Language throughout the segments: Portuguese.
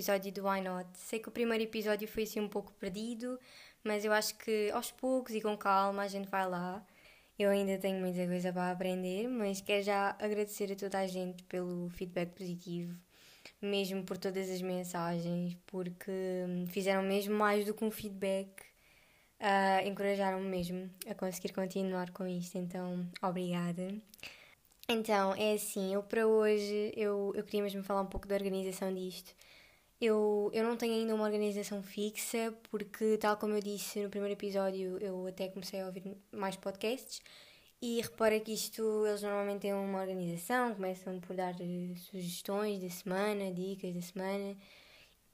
episódio do Why Not. Sei que o primeiro episódio foi assim um pouco perdido, mas eu acho que aos poucos e com calma a gente vai lá. Eu ainda tenho muita coisa para aprender, mas quero já agradecer a toda a gente pelo feedback positivo, mesmo por todas as mensagens, porque fizeram mesmo mais do que um feedback, uh, encorajaram-me mesmo a conseguir continuar com isto, então obrigada. Então, é assim, eu para hoje, eu, eu queria mesmo falar um pouco da organização disto. Eu, eu não tenho ainda uma organização fixa, porque, tal como eu disse no primeiro episódio, eu até comecei a ouvir mais podcasts e repara que isto, eles normalmente têm uma organização, começam por dar eh, sugestões da semana, dicas da semana,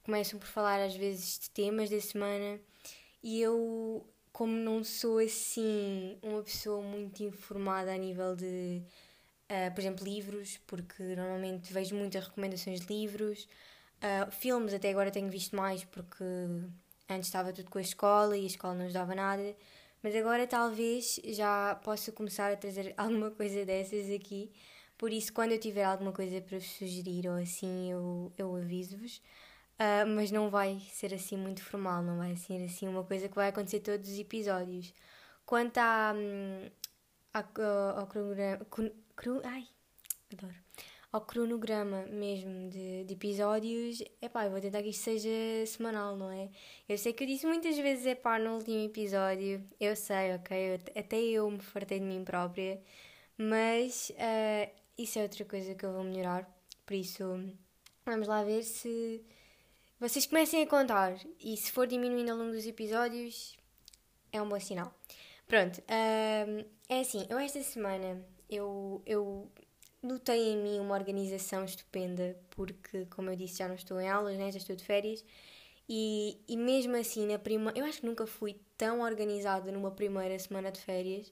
começam por falar às vezes de temas da semana e eu, como não sou assim uma pessoa muito informada a nível de Uh, por exemplo, livros, porque normalmente vejo muitas recomendações de livros. Uh, filmes, até agora tenho visto mais, porque antes estava tudo com a escola e a escola não ajudava nada. Mas agora talvez já possa começar a trazer alguma coisa dessas aqui. Por isso, quando eu tiver alguma coisa para vos sugerir ou assim, eu, eu aviso-vos. Uh, mas não vai ser assim muito formal, não vai ser assim uma coisa que vai acontecer todos os episódios. Quanto à, hum, ao, ao cronograma, cru, ai, adoro, ao cronograma mesmo de, de episódios, epá, eu vou tentar que isto seja semanal, não é? Eu sei que eu disse muitas vezes, epá, no último episódio, eu sei, ok, eu, até eu me fartei de mim própria, mas uh, isso é outra coisa que eu vou melhorar, por isso vamos lá ver se vocês comecem a contar e se for diminuindo ao longo dos episódios, é um bom sinal. Pronto, uh, é assim, eu esta semana eu, eu notei em mim uma organização estupenda, porque, como eu disse, já não estou em aulas, né? já estou de férias, e, e mesmo assim, na prima, eu acho que nunca fui tão organizada numa primeira semana de férias,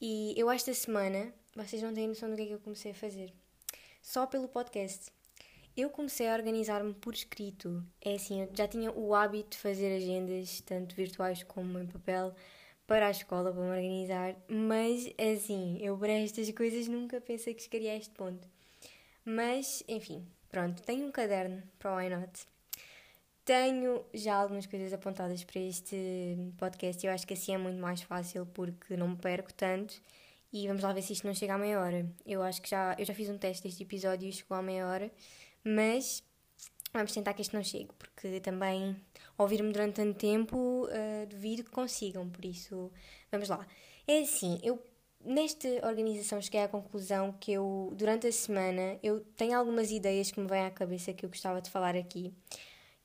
e eu esta semana, vocês não têm noção do que é que eu comecei a fazer. Só pelo podcast. Eu comecei a organizar-me por escrito. É assim, eu já tinha o hábito de fazer agendas, tanto virtuais como em papel, para a escola para me organizar, mas assim, eu para estas coisas nunca pensei que chegaria a este ponto. Mas, enfim, pronto, tenho um caderno para o Why Not. Tenho já algumas coisas apontadas para este podcast eu acho que assim é muito mais fácil porque não me perco tanto. E vamos lá ver se isto não chega à meia hora. Eu acho que já, eu já fiz um teste deste episódio e chegou à meia hora, mas vamos tentar que isto não chegue, porque também ouvir-me durante tanto tempo uh, duvido que consigam, por isso vamos lá. É assim, eu nesta organização cheguei à conclusão que eu, durante a semana, eu tenho algumas ideias que me vêm à cabeça que eu gostava de falar aqui.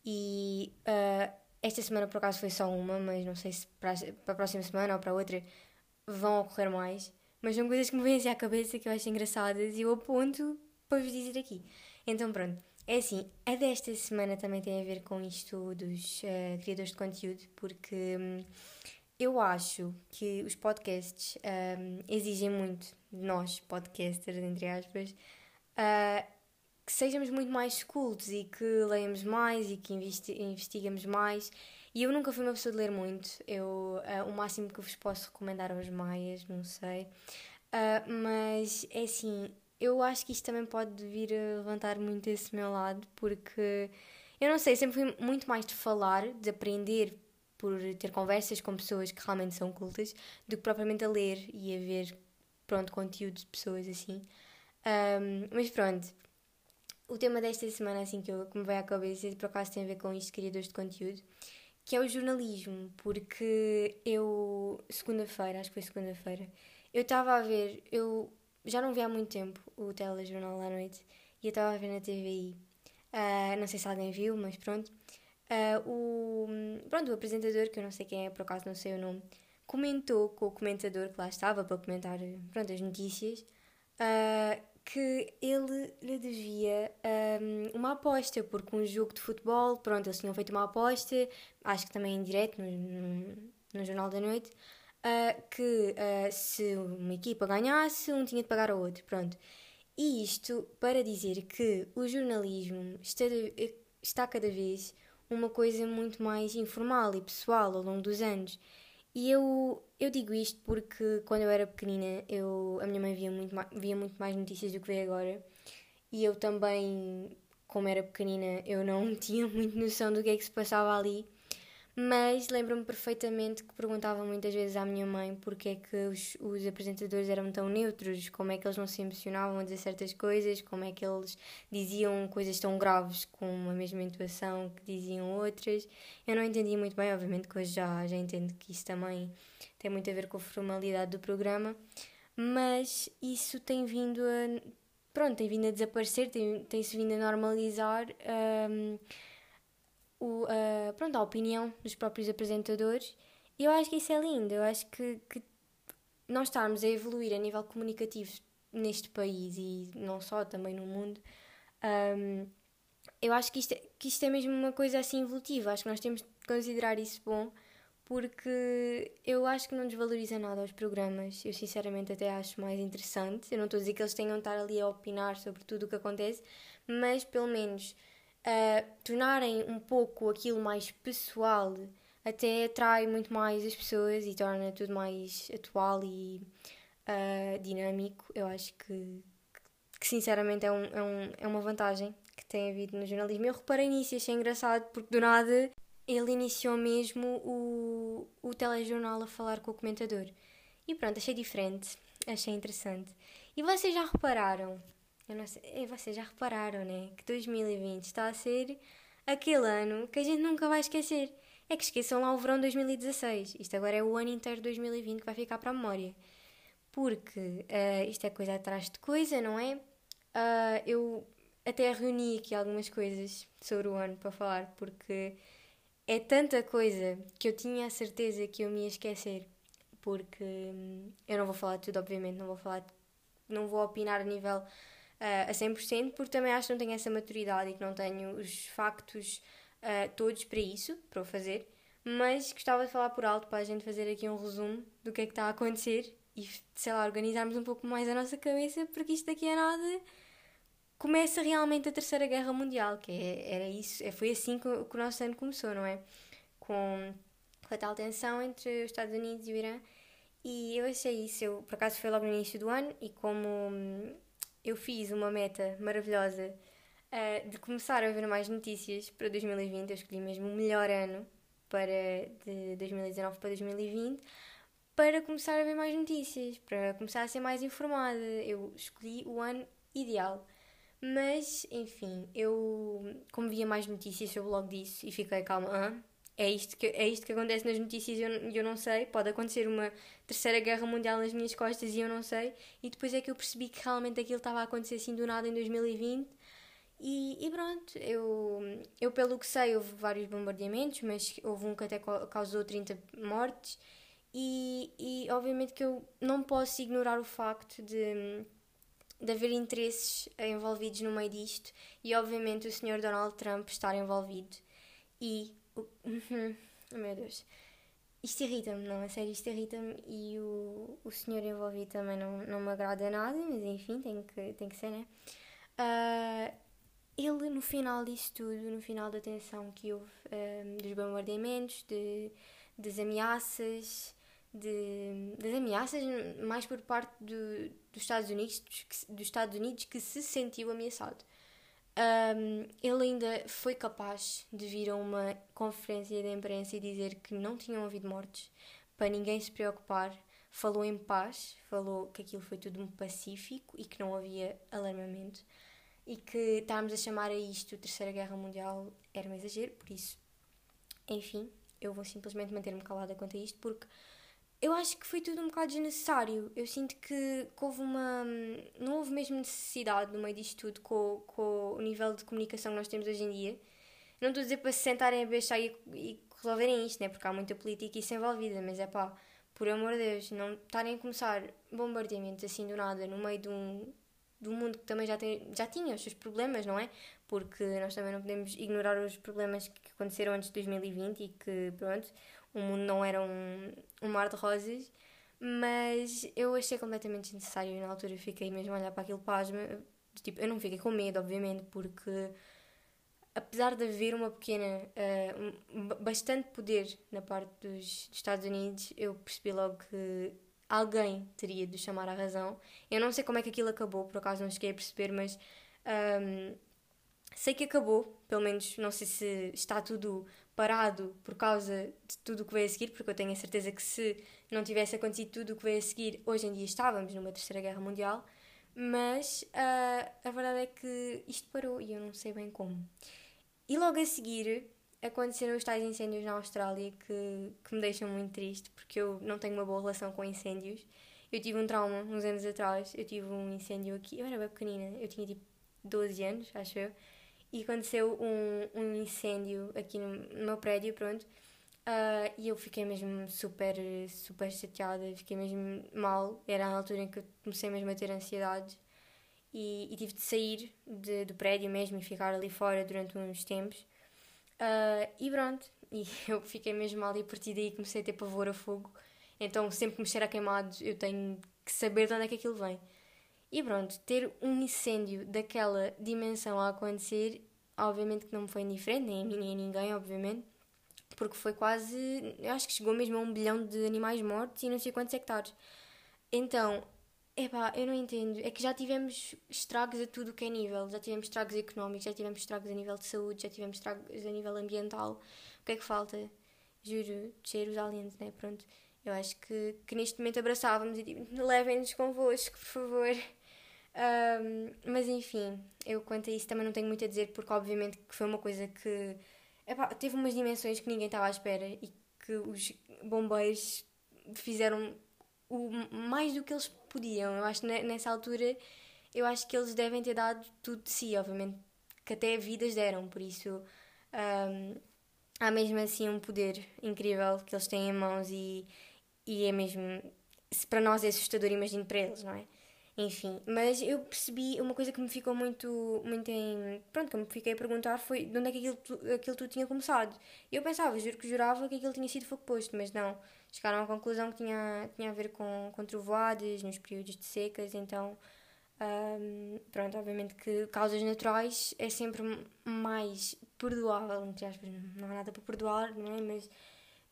E uh, esta semana, por acaso, foi só uma, mas não sei se para, para a próxima semana ou para outra vão ocorrer mais. Mas são coisas que me vêm assim à cabeça que eu acho engraçadas e eu aponto para vos dizer aqui. Então, pronto. É assim, a desta semana também tem a ver com isto dos uh, criadores de conteúdo, porque um, eu acho que os podcasts um, exigem muito de nós, podcasters, entre aspas, uh, que sejamos muito mais cultos e que leiamos mais e que investi investigamos mais. E eu nunca fui uma pessoa de ler muito. Eu, uh, o máximo que vos posso recomendar aos maias, não sei. Uh, mas é assim, eu acho que isto também pode vir a levantar muito esse meu lado, porque eu não sei, sempre fui muito mais de falar, de aprender por ter conversas com pessoas que realmente são cultas, do que propriamente a ler e a ver, pronto, conteúdo de pessoas assim. Um, mas pronto, o tema desta semana, assim, que, eu, que me veio à cabeça, por acaso tem a ver com isto, criadores de conteúdo, que é o jornalismo, porque eu, segunda-feira, acho que foi segunda-feira, eu estava a ver, eu já não vi há muito tempo o telejornal à noite e eu estava a ver na TVI. Uh, ah, não sei se alguém viu, mas pronto. Uh, o, pronto, o apresentador, que eu não sei quem é, por acaso não sei o nome, comentou com o comentador que lá estava para comentar pronto, as notícias uh, que ele lhe devia um, uma aposta, porque um jogo de futebol, pronto, eles tinham feito uma aposta, acho que também em direto no, no, no Jornal da Noite, uh, que uh, se uma equipa ganhasse, um tinha de pagar ao outro. Pronto. E isto para dizer que o jornalismo está, está cada vez uma coisa muito mais informal e pessoal ao longo dos anos. E eu, eu digo isto porque quando eu era pequenina eu, a minha mãe via muito, via muito mais notícias do que vê agora. E eu também, como era pequenina, eu não tinha muito noção do que é que se passava ali. Mas lembro-me perfeitamente que perguntava muitas vezes à minha mãe porque é que os, os apresentadores eram tão neutros, como é que eles não se emocionavam a dizer certas coisas, como é que eles diziam coisas tão graves com a mesma intuação que diziam outras. Eu não entendia muito bem, obviamente que hoje já, já entendo que isso também tem muito a ver com a formalidade do programa, mas isso tem vindo a. Pronto, tem vindo a desaparecer, tem-se tem vindo a normalizar. Um, o, uh, pronto, a opinião dos próprios apresentadores. E eu acho que isso é lindo. Eu acho que, que nós estarmos a evoluir a nível comunicativo neste país e não só, também no mundo, um, eu acho que isto, que isto é mesmo uma coisa assim evolutiva. Acho que nós temos de considerar isso bom porque eu acho que não desvaloriza nada os programas. Eu sinceramente até acho mais interessante. Eu não estou a dizer que eles tenham de estar ali a opinar sobre tudo o que acontece, mas pelo menos uh, tornarem um pouco aquilo mais pessoal até atrai muito mais as pessoas e torna tudo mais atual e uh, dinâmico. Eu acho que, que sinceramente é, um, é, um, é uma vantagem que tem havido no jornalismo. Eu reparei nisso e achei engraçado porque do nada ele iniciou mesmo o, o telejornal a falar com o comentador. E pronto, achei diferente, achei interessante. E vocês já repararam eu não sei, vocês já repararam, né? Que 2020 está a ser aquele ano que a gente nunca vai esquecer. É que esqueçam lá o verão de 2016. Isto agora é o ano inteiro de 2020 que vai ficar para a memória. Porque uh, isto é coisa atrás de coisa, não é? Uh, eu até reuni aqui algumas coisas sobre o ano para falar, porque é tanta coisa que eu tinha a certeza que eu me ia esquecer. Porque hum, eu não vou falar de tudo, obviamente, não vou falar, não vou opinar a nível uh, a 100%, porque também acho que não tenho essa maturidade e que não tenho os factos uh, todos para isso, para o fazer. Mas gostava de falar por alto para a gente fazer aqui um resumo do que é que está a acontecer e, sei lá, organizarmos um pouco mais a nossa cabeça, porque isto daqui a nada começa realmente a Terceira Guerra Mundial, que é, era isso, é, foi assim que, que o nosso ano começou, não é? Com, com a tal tensão entre os Estados Unidos e o Irã. E eu achei isso, eu, por acaso foi logo no início do ano, e como hum, eu fiz uma meta maravilhosa uh, de começar a ver mais notícias para 2020. Eu escolhi mesmo o melhor ano para de 2019 para 2020 para começar a ver mais notícias, para começar a ser mais informada. Eu escolhi o ano ideal. Mas, enfim, eu, como via mais notícias, eu logo disse e fiquei calma. É isto que, é isto que acontece nas notícias e eu, eu não sei. Pode acontecer uma terceira guerra mundial nas minhas costas e eu não sei. E depois é que eu percebi que realmente aquilo estava a acontecer assim do nada em 2020. E, e pronto, eu, eu pelo que sei, houve vários bombardeamentos, mas houve um que até causou 30 mortes. E, e obviamente que eu não posso ignorar o facto de, de haver interesses envolvidos no meio disto e obviamente o Sr. Donald Trump estar envolvido. E. Oh, meu Deus. Isto irrita-me, não, a sério, isto irrita-me e o, o senhor envolvido também não, não me agrada nada, mas enfim, tem que, tem que ser, né? Uh, ele, no final disso tudo, no final da tensão que houve, um, dos bombardeamentos, de, das ameaças, de, das ameaças mais por parte do, dos Estados Unidos, dos Estados Unidos que se sentiu ameaçado. Um, ele ainda foi capaz de vir a uma conferência de imprensa e dizer que não tinham havido mortes, para ninguém se preocupar. Falou em paz, falou que aquilo foi tudo um pacífico e que não havia alarmamento e que estávamos a chamar a isto Terceira Guerra Mundial era um exagero, por isso, enfim, eu vou simplesmente manter-me calada quanto a isto porque eu acho que foi tudo um bocado desnecessário. Eu sinto que, houve uma. Não houve mesmo necessidade no meio disto tudo, com, com o nível de comunicação que nós temos hoje em dia. Não estou a dizer para se sentarem a beijar e, e resolverem isto, né? porque há muita política isso envolvida, mas é pá, por amor de Deus, não estarem a começar bombardeamentos assim do nada no meio de um, de um mundo que também já, tem, já tinha os seus problemas, não é? Porque nós também não podemos ignorar os problemas que aconteceram antes de 2020 e que, pronto, o mundo não era um, um mar de rosas, mas eu achei completamente desnecessário na altura fiquei mesmo a olhar para aquilo pasma. Tipo, eu não fiquei com medo, obviamente, porque apesar de haver uma pequena, uh, um, bastante poder na parte dos, dos, Estados Unidos, eu percebi logo que alguém teria de chamar à razão. Eu não sei como é que aquilo acabou, por acaso não cheguei a perceber, mas um, sei que acabou, pelo menos não sei se está tudo parado por causa de tudo o que veio a seguir, porque eu tenho a certeza que se não tivesse acontecido tudo o que veio a seguir, hoje em dia estávamos numa terceira guerra mundial, mas uh, a verdade é que isto parou e eu não sei bem como. E logo a seguir aconteceram os tais incêndios na Austrália que, que me deixam muito triste, porque eu não tenho uma boa relação com incêndios. Eu tive um trauma uns anos atrás, eu tive um incêndio aqui, eu era bem pequenina, eu tinha tipo 12 anos, acho eu, e aconteceu um, um incêndio aqui no, no meu prédio, pronto, uh, e eu fiquei mesmo super, super chateada, fiquei mesmo mal, era a altura em que eu comecei mesmo a ter ansiedade, e, e tive de sair de, do prédio mesmo e ficar ali fora durante uns tempos, uh, e pronto, e eu fiquei mesmo mal e a partir daí comecei a ter pavor a fogo, então, sempre que me cheira a queimado, eu tenho que saber de onde é que aquilo vem. E pronto, ter um incêndio daquela dimensão a acontecer, obviamente que não me foi indiferente, nem a mim nem a ninguém, obviamente, porque foi quase. Eu acho que chegou mesmo a um bilhão de animais mortos e não sei quantos hectares. Então, epá, eu não entendo. É que já tivemos estragos a tudo que é nível. Já tivemos estragos económicos, já tivemos estragos a nível de saúde, já tivemos estragos a nível ambiental. O que é que falta? Juro, descer os aliens, né? Pronto. Eu acho que, que neste momento abraçávamos e tipo, levem-nos convosco, por favor. Um, mas enfim, eu quanto a isso também não tenho muito a dizer, porque obviamente que foi uma coisa que epá, teve umas dimensões que ninguém estava à espera e que os bombeiros fizeram o, mais do que eles podiam. Eu acho que nessa altura, eu acho que eles devem ter dado tudo de si, obviamente que até vidas deram, por isso um, há mesmo assim um poder incrível que eles têm em mãos e e é mesmo. Se para nós é assustador, imagino para eles, não é? Enfim, mas eu percebi uma coisa que me ficou muito, muito em. Pronto, que eu me fiquei a perguntar foi de onde é que aquilo, aquilo tudo tinha começado. Eu pensava, juro que jurava que aquilo tinha sido fogo posto, mas não. Chegaram à conclusão que tinha, tinha a ver com, com trovoadas nos períodos de secas, então. Um, pronto, obviamente que causas naturais é sempre mais perdoável, entre aspas, não há nada para perdoar, não é? Mas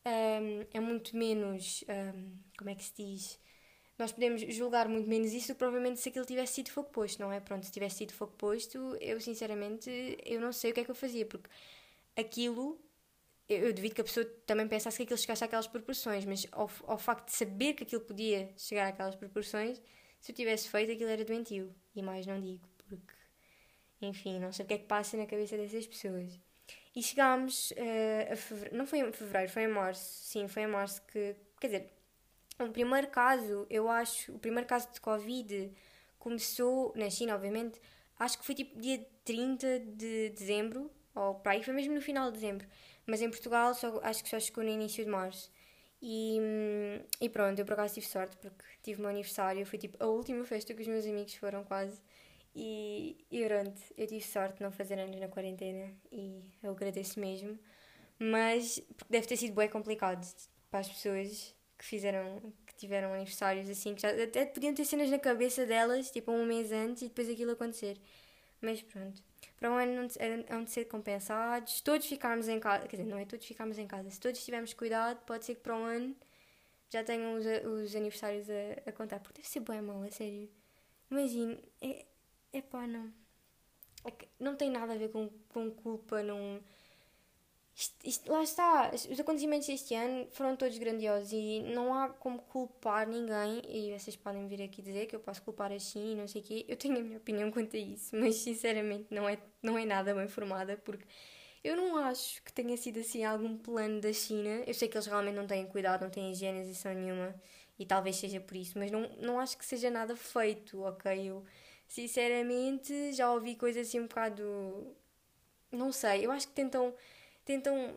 um, é muito menos. Um, como é que se diz? Nós podemos julgar muito menos isso do que provavelmente se aquilo tivesse sido fogo posto, não é? Pronto, se tivesse sido fogo posto, eu sinceramente eu não sei o que é que eu fazia, porque aquilo. Eu, eu devido que a pessoa também pensasse que aquilo chegasse àquelas proporções, mas ao, ao facto de saber que aquilo podia chegar àquelas proporções, se eu tivesse feito aquilo era doentio. E mais não digo, porque. Enfim, não sei o que é que passa na cabeça dessas pessoas. E chegámos uh, a fevereiro, não foi em fevereiro, foi em março, sim, foi em março que, quer dizer, o primeiro caso, eu acho, o primeiro caso de Covid começou na China, obviamente, acho que foi tipo dia 30 de dezembro, ou para aí, foi mesmo no final de dezembro, mas em Portugal só, acho que só chegou no início de março. E, e pronto, eu por acaso tive sorte porque tive o meu aniversário, foi tipo a última festa que os meus amigos foram quase. E, e pronto, eu tive sorte de não fazer anos na quarentena e eu agradeço mesmo. Mas porque deve ter sido bem complicado para as pessoas que fizeram, que tiveram aniversários assim, que já, até podiam ter cenas na cabeça delas, tipo um mês antes e depois aquilo acontecer. Mas pronto. Para um ano hão de ser compensados, todos ficarmos em casa, quer dizer, não é todos ficarmos em casa, se todos tivermos cuidado, pode ser que para um ano já tenham os, os aniversários a, a contar, porque deve ser bem mal, a sério. Imagine, é, Epá, não. É não tem nada a ver com, com culpa, não. Isto, isto, lá está, os acontecimentos deste ano foram todos grandiosos e não há como culpar ninguém. E vocês podem vir aqui dizer que eu posso culpar a China e não sei o quê. Eu tenho a minha opinião quanto a isso, mas sinceramente não é, não é nada bem formada porque eu não acho que tenha sido assim algum plano da China. Eu sei que eles realmente não têm cuidado, não têm higienização nenhuma e talvez seja por isso, mas não, não acho que seja nada feito, ok? Eu sinceramente, já ouvi coisas assim um bocado. Não sei, eu acho que tentam, tentam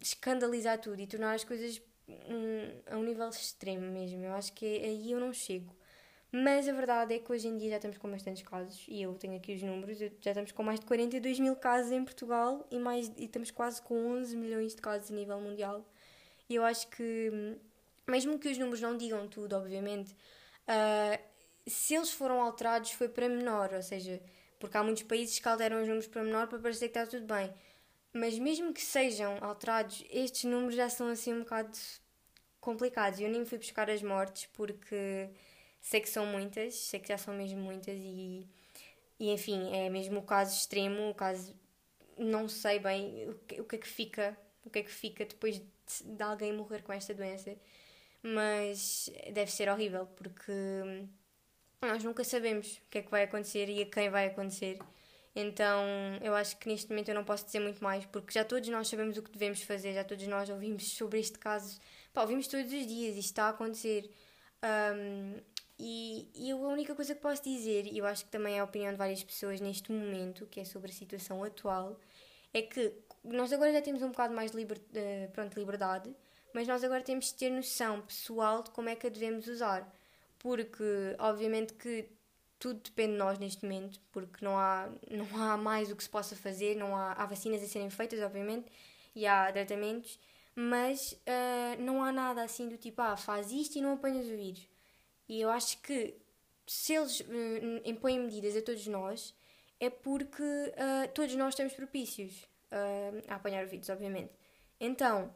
escandalizar tudo e tornar as coisas um, a um nível extremo mesmo. Eu acho que aí eu não chego. Mas a verdade é que hoje em dia já estamos com bastantes casos, e eu tenho aqui os números, já estamos com mais de 42 mil casos em Portugal e, mais, e estamos quase com 11 milhões de casos a nível mundial. E eu acho que, mesmo que os números não digam tudo, obviamente, uh, se eles foram alterados foi para menor, ou seja, porque há muitos países que alteram os números para menor para parecer que está tudo bem. Mas mesmo que sejam alterados, estes números já são assim um bocado complicados. Eu nem fui buscar as mortes porque sei que são muitas, sei que já são mesmo muitas e, e enfim, é mesmo o caso extremo, o caso. Não sei bem o que, o que é que fica, o que é que fica depois de, de alguém morrer com esta doença, mas deve ser horrível porque nós nunca sabemos o que é que vai acontecer e a quem vai acontecer. Então eu acho que neste momento eu não posso dizer muito mais, porque já todos nós sabemos o que devemos fazer, já todos nós ouvimos sobre este caso, pá, ouvimos todos os dias, isto está a acontecer. Um, e, e a única coisa que posso dizer, e eu acho que também é a opinião de várias pessoas neste momento, que é sobre a situação atual, é que nós agora já temos um bocado mais liber, uh, pronto, liberdade, mas nós agora temos de ter noção pessoal de como é que a devemos usar. Porque, obviamente, que tudo depende de nós neste momento, porque não há, não há mais o que se possa fazer, não há, há vacinas a serem feitas, obviamente, e há tratamentos, mas uh, não há nada assim do tipo, ah, faz isto e não apanhas o vírus. E eu acho que se eles uh, impõem medidas a todos nós, é porque uh, todos nós estamos propícios uh, a apanhar o vírus, obviamente. Então,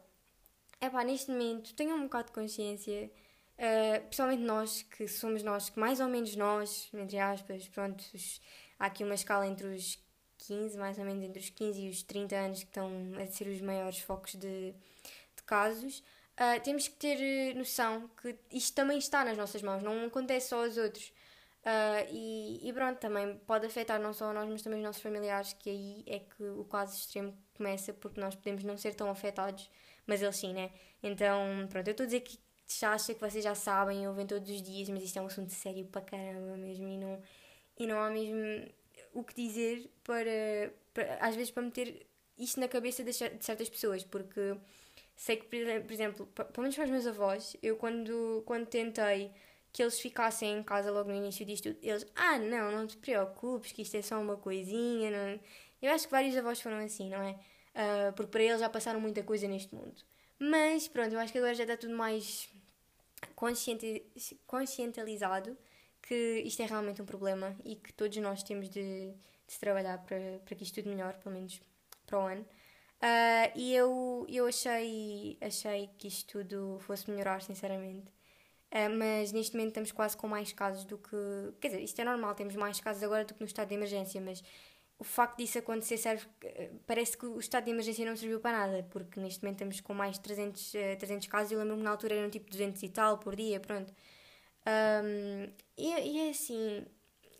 é pá, neste momento, tenham um bocado de consciência, uh, principalmente nós, que somos nós, que mais ou menos nós, entre aspas, pronto, há aqui uma escala entre os 15, mais ou menos entre os 15 e os 30 anos, que estão a ser os maiores focos de, de casos. Uh, temos que ter eh, noção que isto também está nas nossas mãos, não acontece só aos outros. Uh, e, e, pronto, também pode afetar não só a nós, mas também os nossos familiares, que aí é que o quase extremo começa, porque nós podemos não ser tão afetados, mas eles sim, né? Então, pronto, eu estou a dizer que já acha que vocês já sabem, ouvem todos os dias, mas isto é um assunto sério para caramba mesmo, e não, e não há mesmo o que dizer para, para às vezes, para meter isto na cabeça de certas pessoas, porque Sei que, por exemplo, pelo menos para os meus avós, eu quando, quando tentei que eles ficassem em casa logo no início disto, eles, ah, não, não te preocupes, que isto é só uma coisinha. Não... Eu acho que vários avós foram assim, não é? Uh, porque para eles já passaram muita coisa neste mundo. Mas pronto, eu acho que agora já está tudo mais conscienti conscientalizado que isto é realmente um problema e que todos nós temos de, de trabalhar para, para que isto tudo melhore, pelo menos para o ano. Uh, e eu, eu achei, achei que isto tudo fosse melhorar, sinceramente. Uh, mas neste momento estamos quase com mais casos do que. Quer dizer, isto é normal, temos mais casos agora do que no estado de emergência, mas o facto disso acontecer serve. Parece que o estado de emergência não serviu para nada, porque neste momento estamos com mais de 300, 300 casos eu lembro-me na altura eram tipo 200 e tal por dia, pronto. Um, e, e, é assim,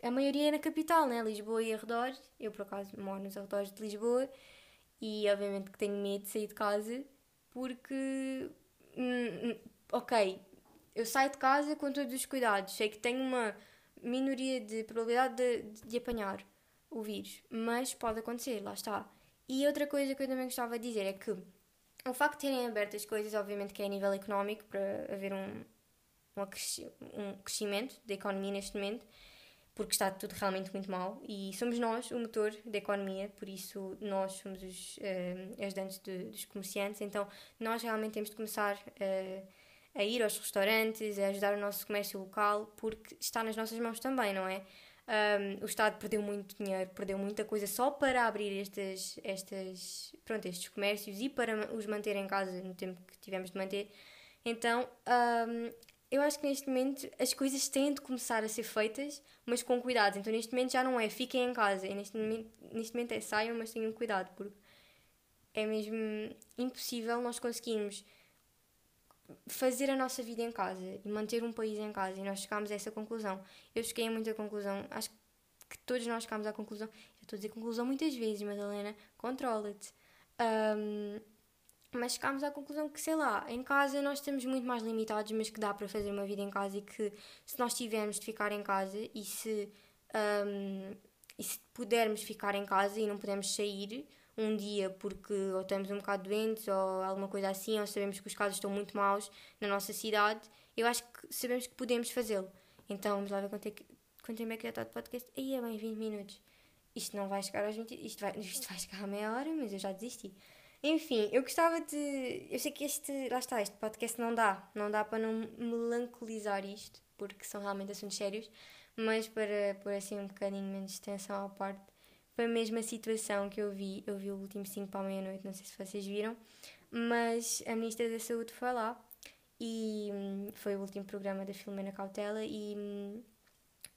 a maioria é na capital, né? Lisboa e arredores. Eu, por acaso, moro nos arredores de Lisboa e obviamente que tenho medo de sair de casa porque, hum, hum, ok, eu saio de casa com todos os cuidados, sei que tenho uma minoria de probabilidade de, de, de apanhar o vírus, mas pode acontecer, lá está. E outra coisa que eu também gostava de dizer é que o facto de terem aberto as coisas, obviamente que é a nível económico, para haver um, um crescimento da economia neste momento, porque está tudo realmente muito mal e somos nós o motor da economia, por isso nós somos os uh, ajudantes de, dos comerciantes, então nós realmente temos de começar uh, a ir aos restaurantes, a ajudar o nosso comércio local, porque está nas nossas mãos também, não é? Um, o Estado perdeu muito dinheiro, perdeu muita coisa só para abrir estas, estas, pronto, estes comércios e para os manter em casa no tempo que tivemos de manter. Então, um, eu acho que neste momento as coisas têm de começar a ser feitas, mas com cuidado. Então neste momento já não é fiquem em casa, neste momento, neste momento é saiam, mas tenham cuidado, porque é mesmo impossível nós conseguirmos fazer a nossa vida em casa e manter um país em casa. E nós chegámos a essa conclusão. Eu cheguei a muita conclusão, acho que todos nós chegámos à conclusão. Já estou a dizer conclusão muitas vezes, Madalena, controla-te. Um, mas chegámos à conclusão que, sei lá, em casa nós estamos muito mais limitados, mas que dá para fazer uma vida em casa e que se nós tivermos de ficar em casa e se, um, e se pudermos ficar em casa e não pudermos sair um dia porque ou estamos um bocado doentes ou alguma coisa assim, ou sabemos que os casos estão muito maus na nossa cidade, eu acho que sabemos que podemos fazê-lo. Então vamos lá ver quanto, é quanto tempo é que já está de podcast. Aí é bem 20 minutos. Isto não vai chegar aos 20. Isto vai, isto vai chegar a meia hora, mas eu já desisti. Enfim, eu gostava de. Eu sei que este. Lá está, este podcast não dá. Não dá para não melancolizar isto, porque são realmente assuntos sérios, mas para pôr assim um bocadinho menos de tensão à parte. Foi a mesma situação que eu vi. Eu vi o último 5 para a meia-noite, não sei se vocês viram, mas a Ministra da Saúde foi lá e hum, foi o último programa da Filomena Cautela e. Hum,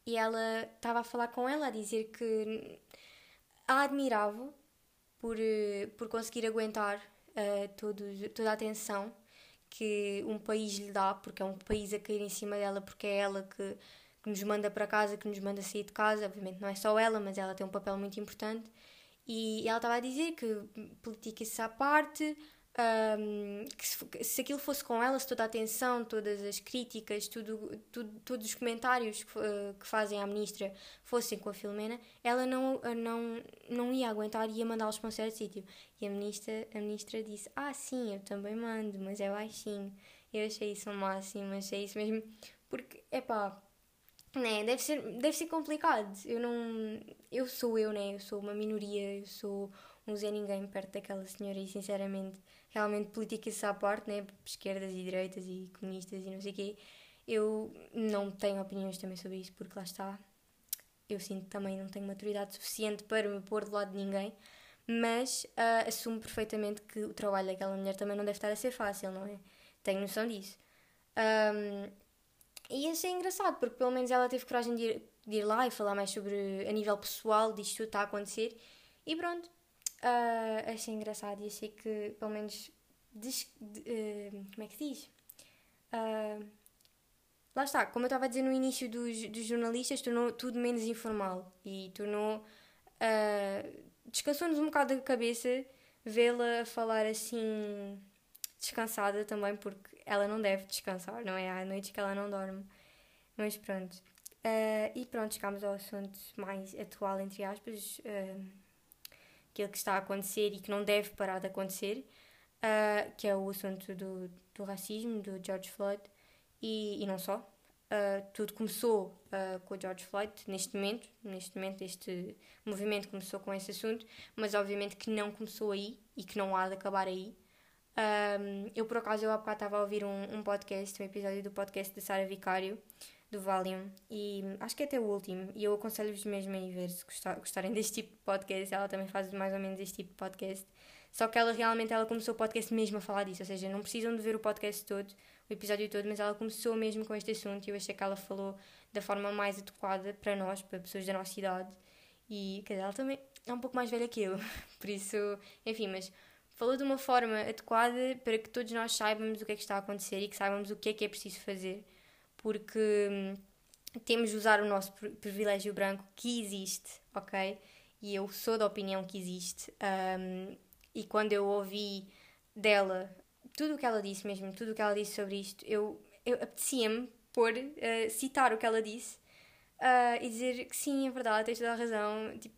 e ela estava a falar com ela, a dizer que a admirava por, eh, por conseguir aguentar uh, todo, toda a atenção que um país lhe dá, porque é um país a cair em cima dela, porque é ela que, que nos manda para casa, que nos manda sair de casa. Obviamente não é só ela, mas ela tem um papel muito importante. E ela estava a dizer que política-se à parte, um, que se, se, aquilo fosse com ela, se toda a atenção, todas as críticas, tudo, tudo, todos os comentários que, uh, que, fazem à ministra fossem com a Filomena, ela não, não, não ia aguentar e ia mandá-los para um certo sítio. E a ministra, a ministra disse: Ah, sim, eu também mando, mas é baixinho. Eu achei isso o máximo, achei isso mesmo. Porque, é pá, né, deve ser, deve ser complicado. Eu não. Eu sou eu, né? Eu sou uma minoria, eu sou um Zé Ninguém perto daquela senhora e, sinceramente realmente políticas à parte, né? esquerdas e direitas e comunistas e não sei o quê, eu não tenho opiniões também sobre isso, porque lá está, eu sinto também não tenho maturidade suficiente para me pôr do lado de ninguém, mas uh, assumo perfeitamente que o trabalho daquela mulher também não deve estar a ser fácil, não é? Tenho noção disso. Um, e achei engraçado, porque pelo menos ela teve coragem de ir, de ir lá e falar mais sobre, a nível pessoal, disto tudo está a acontecer, e pronto, Uh, achei engraçado e achei que, pelo menos, des, de, uh, como é que diz? Uh, lá está, como eu estava a dizer no início dos, dos jornalistas, tornou tudo menos informal e tornou. descansou-nos um bocado da cabeça vê-la falar assim descansada também, porque ela não deve descansar, não é? Há noites que ela não dorme. Mas pronto. e pronto, chegámos ao assunto mais atual, entre aspas aquilo que está a acontecer e que não deve parar de acontecer, uh, que é o assunto do, do racismo, do George Floyd, e, e não só. Uh, tudo começou uh, com o George Floyd neste momento, neste momento este movimento começou com esse assunto, mas obviamente que não começou aí e que não há de acabar aí. Um, eu por acaso eu há bocado estava a ouvir um, um podcast, um episódio do podcast da Sara Vicário, do Valium e acho que é até o último e eu aconselho-vos mesmo a ir ver se gostarem deste tipo de podcast. Ela também faz mais ou menos este tipo de podcast. Só que ela realmente ela começou o podcast mesmo a falar disso ou seja, não precisam de ver o podcast todo o episódio todo, mas ela começou mesmo com este assunto e eu achei que ela falou da forma mais adequada para nós, para pessoas da nossa idade e quer dizer, ela também é um pouco mais velha que eu por isso, enfim, mas falou de uma forma adequada para que todos nós saibamos o que é que está a acontecer e que saibamos o que é que é preciso fazer porque hum, temos de usar o nosso privilégio branco que existe, ok? E eu sou da opinião que existe. Um, e quando eu ouvi dela tudo o que ela disse mesmo, tudo o que ela disse sobre isto, eu, eu apetecia-me por uh, citar o que ela disse uh, e dizer que sim, é verdade, tens toda a razão. Tipo,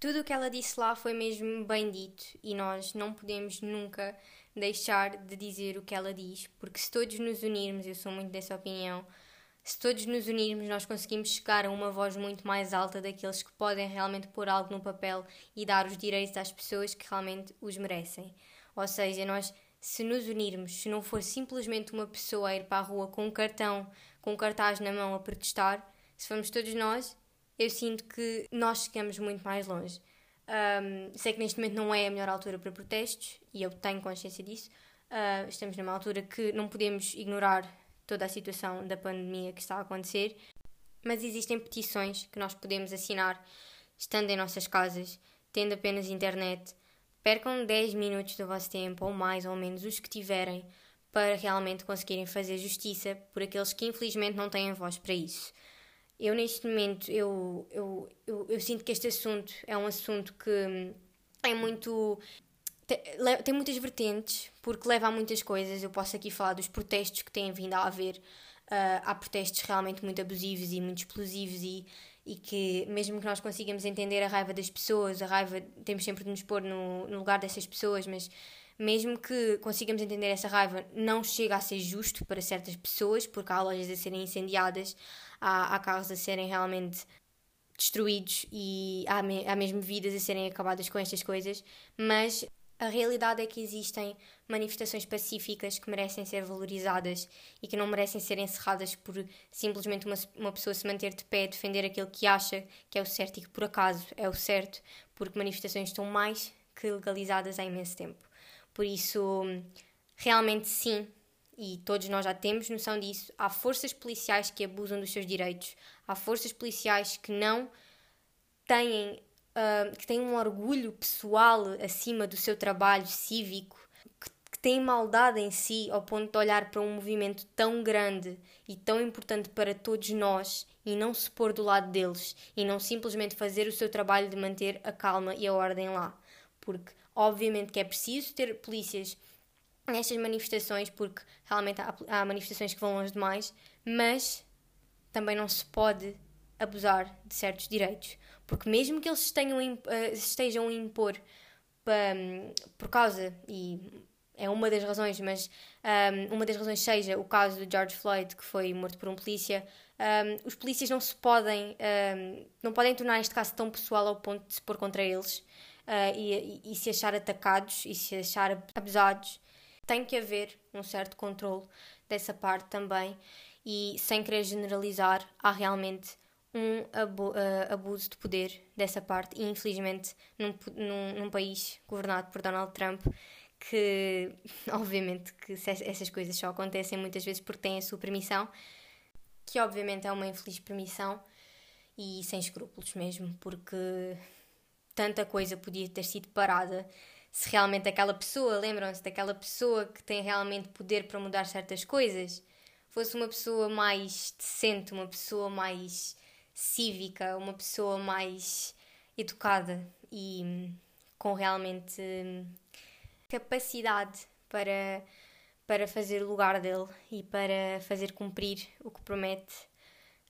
tudo o que ela disse lá foi mesmo bem dito e nós não podemos nunca deixar de dizer o que ela diz, porque se todos nos unirmos, eu sou muito dessa opinião, se todos nos unirmos, nós conseguimos chegar a uma voz muito mais alta daqueles que podem realmente pôr algo no papel e dar os direitos às pessoas que realmente os merecem. Ou seja, nós, se nos unirmos, se não for simplesmente uma pessoa a ir para a rua com um cartão, com um cartaz na mão a protestar, se formos todos nós, eu sinto que nós chegamos muito mais longe. Um, sei que neste momento não é a melhor altura para protestos e eu tenho consciência disso. Uh, estamos numa altura que não podemos ignorar toda a situação da pandemia que está a acontecer, mas existem petições que nós podemos assinar estando em nossas casas, tendo apenas internet. Percam 10 minutos do vosso tempo, ou mais ou menos, os que tiverem, para realmente conseguirem fazer justiça por aqueles que infelizmente não têm voz para isso. Eu, neste momento, eu, eu, eu, eu sinto que este assunto é um assunto que é muito tem muitas vertentes, porque leva a muitas coisas. Eu posso aqui falar dos protestos que têm vindo a haver. Uh, há protestos realmente muito abusivos e muito explosivos e, e que, mesmo que nós consigamos entender a raiva das pessoas, a raiva, temos sempre de nos pôr no, no lugar dessas pessoas, mas mesmo que consigamos entender essa raiva, não chega a ser justo para certas pessoas, porque há lojas a serem incendiadas, há, há carros a serem realmente destruídos e há, me, há mesmo vidas a serem acabadas com estas coisas, mas a realidade é que existem manifestações pacíficas que merecem ser valorizadas e que não merecem ser encerradas por simplesmente uma, uma pessoa se manter de pé, defender aquilo que acha que é o certo e que por acaso é o certo, porque manifestações estão mais que legalizadas há imenso tempo. Por isso, realmente sim, e todos nós já temos noção disso, há forças policiais que abusam dos seus direitos, há forças policiais que não têm, uh, que têm um orgulho pessoal acima do seu trabalho cívico, que, que têm maldade em si ao ponto de olhar para um movimento tão grande e tão importante para todos nós e não se pôr do lado deles e não simplesmente fazer o seu trabalho de manter a calma e a ordem lá. Porque, obviamente, que é preciso ter polícias nestas manifestações, porque realmente há, há manifestações que vão longe demais, mas também não se pode abusar de certos direitos. Porque mesmo que eles tenham, uh, estejam a impor um, por causa, e é uma das razões, mas um, uma das razões seja o caso de George Floyd, que foi morto por um polícia, um, os polícias não se podem, não podem tornar este caso tão pessoal ao ponto de se pôr contra eles uh, e, e, se achar atacados e se achar abusados tem que haver um certo controle dessa parte também e sem querer generalizar, há realmente um abu uh, abuso de poder dessa parte e infelizmente num, num, num, país governado por Donald Trump que obviamente que essas coisas só acontecem muitas vezes porque têm a sua permissão que obviamente é uma infeliz permissão e sem escrúpulos mesmo porque tanta coisa podia ter sido parada se realmente aquela pessoa, lembram-se daquela pessoa que tem realmente poder para mudar certas coisas, fosse uma pessoa mais decente, uma pessoa mais cívica, uma pessoa mais educada e com realmente capacidade para, para fazer o lugar dele e para fazer cumprir o que promete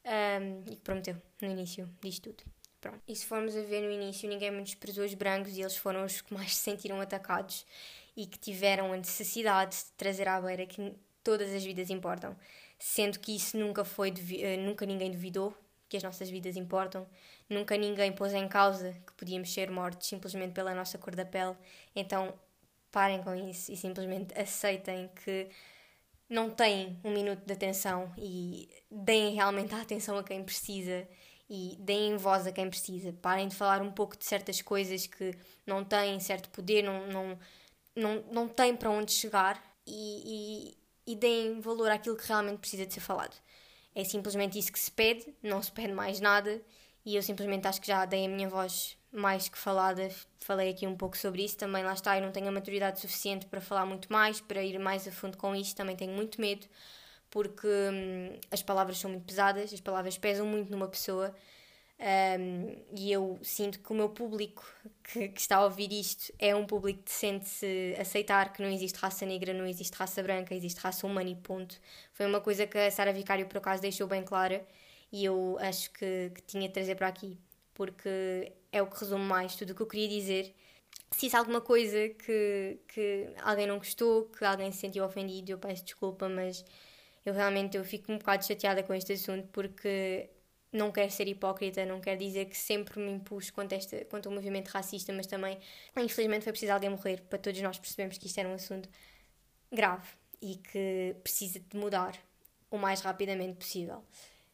um, e que prometeu no início disto tudo. Pronto. E se formos a ver no início, ninguém desprezou os brancos e eles foram os que mais se sentiram atacados e que tiveram a necessidade de trazer à beira que todas as vidas importam. Sendo que isso nunca foi, eh, nunca ninguém duvidou que as nossas vidas importam, nunca ninguém pôs em causa que podíamos ser mortos simplesmente pela nossa cor da pele. Então parem com isso e simplesmente aceitem que não têm um minuto de atenção e deem realmente a atenção a quem precisa e deem voz a quem precisa. Parem de falar um pouco de certas coisas que não têm certo poder, não, não, não, não têm para onde chegar e, e, e deem valor àquilo que realmente precisa de ser falado. É simplesmente isso que se pede, não se pede mais nada. E eu simplesmente acho que já dei a minha voz mais que falada, falei aqui um pouco sobre isso, também lá está, eu não tenho a maturidade suficiente para falar muito mais, para ir mais a fundo com isto, também tenho muito medo, porque hum, as palavras são muito pesadas, as palavras pesam muito numa pessoa. Um, e eu sinto que o meu público que, que, está a ouvir isto é um público que sente-se aceitar que não existe raça negra, não existe raça branca, existe raça humana e ponto. Foi uma coisa que a Sara Vicário por acaso deixou bem clara e eu acho que, que tinha de trazer para aqui, porque é o que resume mais tudo o que eu queria dizer. Se isso é alguma coisa que, que alguém não gostou, que alguém se sentiu ofendido, eu peço desculpa, mas eu realmente eu fico um bocado chateada com este assunto porque não quero ser hipócrita, não quero dizer que sempre me impus contra, este, contra o movimento racista, mas também, infelizmente, foi preciso alguém morrer para todos nós percebermos que isto era um assunto grave e que precisa de mudar o mais rapidamente possível.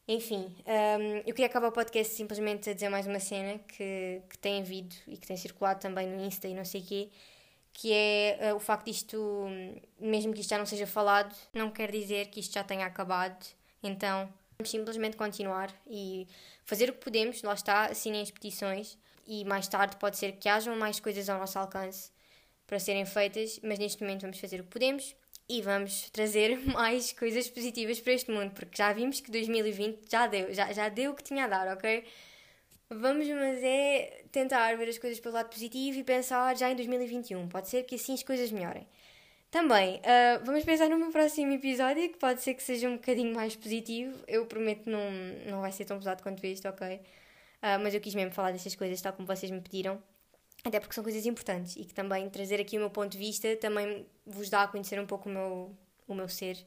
Enfim, um, eu queria acabar o podcast simplesmente a dizer mais uma cena que, que tem havido e que tem circulado também no Insta e não sei o quê, que é uh, o facto disto, mesmo que isto já não seja falado, não quer dizer que isto já tenha acabado. Então, vamos simplesmente continuar e fazer o que podemos, lá está, assinem as petições e mais tarde pode ser que hajam mais coisas ao nosso alcance para serem feitas, mas neste momento vamos fazer o que podemos e vamos trazer mais coisas positivas para este mundo, porque já vimos que 2020 já deu, já, já deu o que tinha a dar, ok? Vamos, mas é tentar ver as coisas pelo lado positivo e pensar já em 2021. Pode ser que assim as coisas melhorem. Também, uh, vamos pensar no meu próximo episódio, que pode ser que seja um bocadinho mais positivo. Eu prometo não, não vai ser tão pesado quanto este, ok? Uh, mas eu quis mesmo falar destas coisas tal como vocês me pediram. Até porque são coisas importantes e que também trazer aqui o meu ponto de vista também vos dá a conhecer um pouco o meu, o meu ser.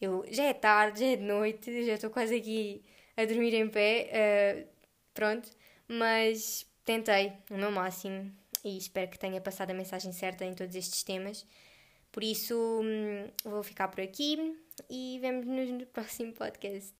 Eu, já é tarde, já é de noite, já estou quase aqui a dormir em pé. Uh, pronto, mas tentei o meu máximo e espero que tenha passado a mensagem certa em todos estes temas. Por isso, hum, vou ficar por aqui e vemos-nos no próximo podcast.